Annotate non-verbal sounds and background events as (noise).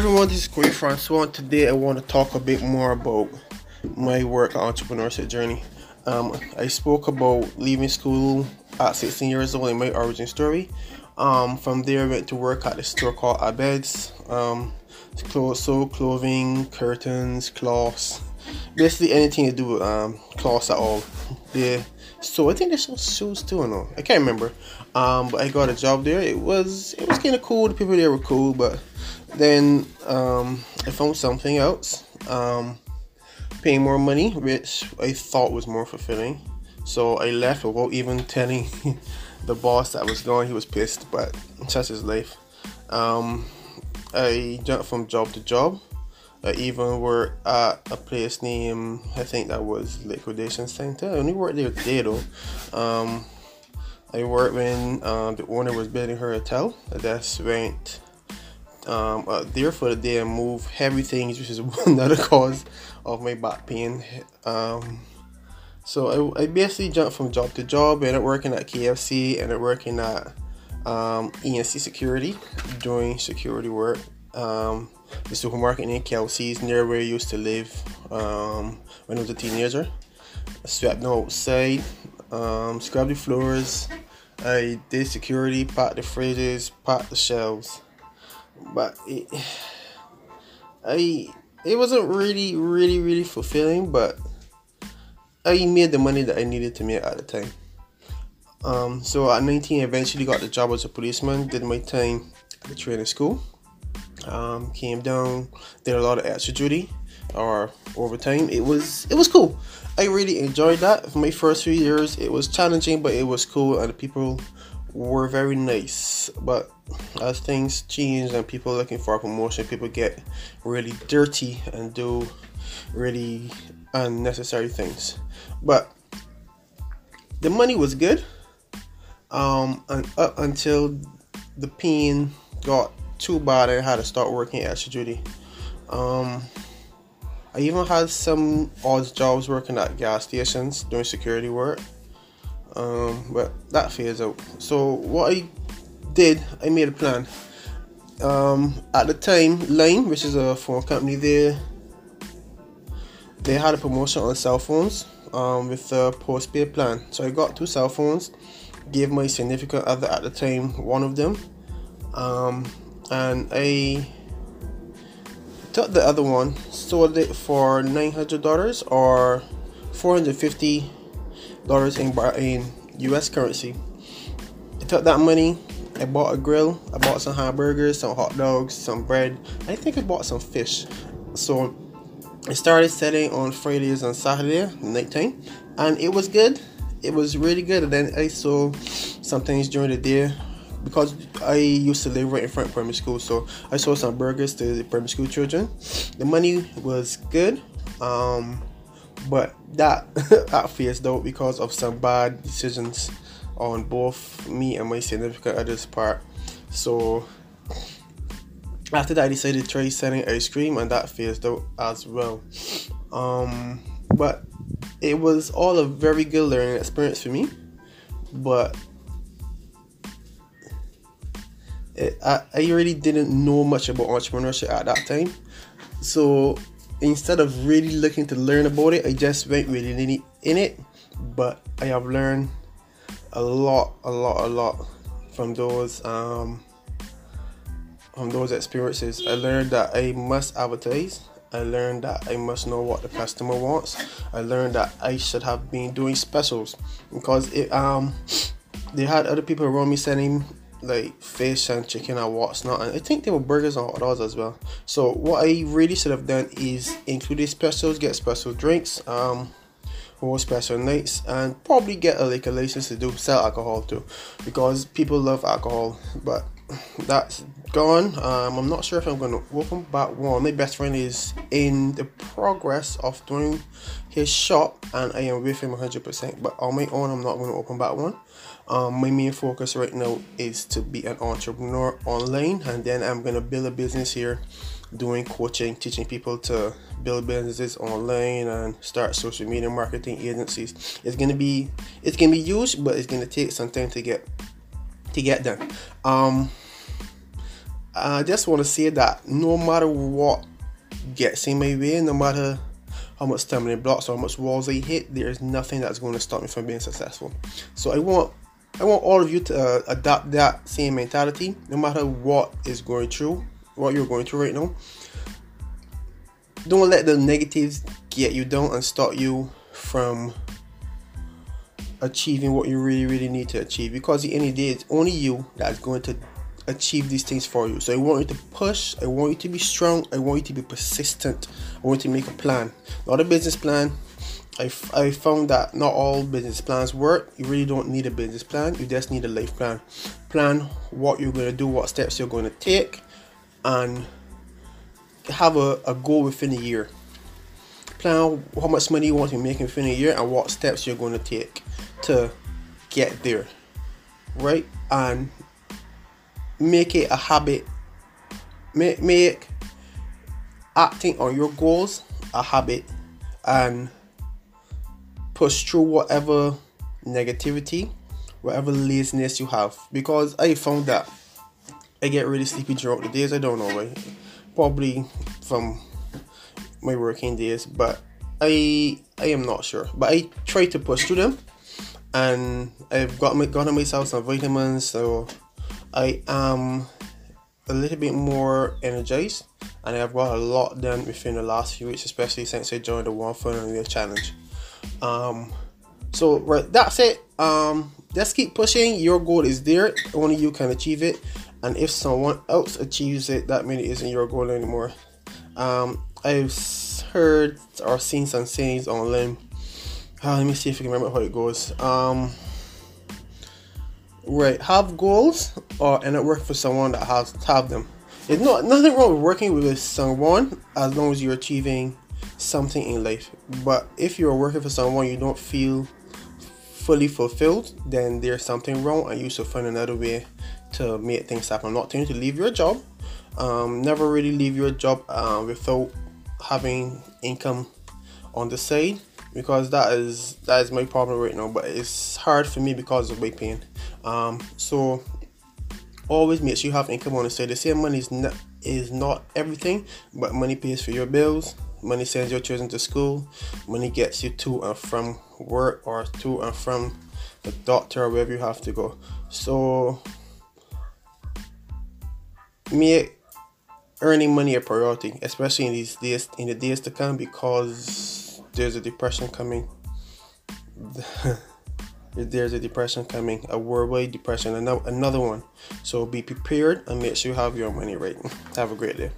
Everyone, this is Corey Francois. Today I want to talk a bit more about my work entrepreneurship journey. Um, I spoke about leaving school at 16 years old in my origin story. Um, from there, I went to work at a store called Abed's. Um, clothes, so clothing, curtains, cloths, basically anything to do with um, cloths at all. Yeah. So I think they sell shoes too. I know. I can't remember. Um, but I got a job there. It was it was kind of cool. The people there were cool, but then um, I found something else. Um, paying more money, which I thought was more fulfilling. So I left without even telling (laughs) the boss that I was going. He was pissed, but such is life. Um, I jumped from job to job. I even worked at a place named I think that was Liquidation Center. I only worked there a day though. Um, I worked when um, the owner was building her hotel. Just went um, uh, there for the day and move heavy things, which is (laughs) another cause of my back pain. Um, so I, I basically jumped from job to job. Ended working at KFC, ended working at um, ENC Security, doing security work. Um, the supermarket in Kelsey's near where I used to live um, when I was a teenager. I swept them outside, um, scrubbed the floors. I did security, packed the fridges, packed the shelves. But it, (sighs) I, it wasn't really, really, really fulfilling. But I made the money that I needed to make at the time. Um, so at 19, I eventually got the job as a policeman. Did my time at the training school. Um, came down, did a lot of extra duty or overtime. It was it was cool. I really enjoyed that. For my first few years, it was challenging, but it was cool, and the people were very nice. But as things change and people looking for a promotion, people get really dirty and do really unnecessary things. But the money was good um, and up until the pain got too bad, I had to start working extra duty. Um, I even had some odd jobs working at gas stations doing security work. Um, but that phased out. So what I did, I made a plan. Um, at the time, Lime, which is a phone company, they they had a promotion on cell phones um, with the postpaid plan. So I got two cell phones gave my significant other at the time one of them, um, and I took the other one, sold it for nine hundred dollars or four hundred fifty dollars in in U.S. currency. I took that money. I bought a grill. I bought some hamburgers, some hot dogs, some bread. I think I bought some fish. So I started selling on Fridays and Saturday nighttime, and it was good it was really good. And then I saw some things during the day because I used to live right in front of primary school, so I saw some burgers to the primary school children. The money was good, um, but that (laughs) that phased out because of some bad decisions on both me and my significant other's part. So after that, I decided to try selling ice cream, and that phased out as well. Um, but it was all a very good learning experience for me. But it, I, I really didn't know much about entrepreneurship at that time. So instead of really looking to learn about it, I just went really in it. But I have learned a lot, a lot, a lot from those um, from those experiences. I learned that I must advertise I learned that I must know what the customer wants. I learned that I should have been doing specials because it um they had other people around me selling like fish and chicken and what's not and I think they were burgers and hot dogs as well. So what I really should have done is include specials, get special drinks, um or special nights and probably get a liquor license to do sell alcohol too because people love alcohol but that's gone. Um, I'm not sure if I'm going to open back one. My best friend is in the progress of doing his shop, and I am with him 100%. But on my own, I'm not going to open back one. Um, my main focus right now is to be an entrepreneur online, and then I'm going to build a business here doing coaching, teaching people to build businesses online and start social media marketing agencies. It's gonna be it's gonna be huge, but it's gonna take some time to get to get done. Um, I just want to say that no matter what gets in my way, no matter how much stumbling blocks or how much walls I hit, there is nothing that's going to stop me from being successful. So I want I want all of you to uh, adopt that same mentality, no matter what is going through, what you're going through right now. Don't let the negatives get you down and stop you from achieving what you really, really need to achieve. Because at the end of the day, it's only you that's going to achieve these things for you. So I want you to push, I want you to be strong, I want you to be persistent, I want you to make a plan. Not a business plan. I, I found that not all business plans work. You really don't need a business plan, you just need a life plan. Plan what you're going to do, what steps you're going to take, and have a, a goal within a year. Plan how much money you want to making within a year and what steps you're going to take to get there. Right? And make it a habit make, make acting on your goals a habit and push through whatever negativity whatever laziness you have because i found that i get really sleepy throughout the days i don't know why probably from my working days but i i am not sure but i try to push through them and i've got my gotten myself some vitamins so I am a little bit more energized and I've got a lot done within the last few weeks, especially since I joined the One Fun Year Challenge. Um, so right, that's it. Um, just keep pushing. Your goal is there. Only you can achieve it. And if someone else achieves it, that means it isn't your goal anymore. Um, I've heard or seen some sayings online. Uh, let me see if I can remember how it goes. Um, right have goals or end up working for someone that has have them it's not nothing wrong with working with someone as long as you're achieving something in life but if you're working for someone you don't feel fully fulfilled then there's something wrong and you should find another way to make things happen i'm not telling you to leave your job um, never really leave your job uh, without having income on the side because that is that is my problem right now but it's hard for me because of my pain um, so always make sure you have income on the side. The same money is not is not everything, but money pays for your bills. Money sends your children to school. Money gets you to and from work or to and from the doctor or wherever you have to go. So make earning money a priority, especially in these days in the days to come because there's a depression coming. (laughs) there's a depression coming, a worldwide depression, another another one. So be prepared and make sure you have your money right. (laughs) Have a great day.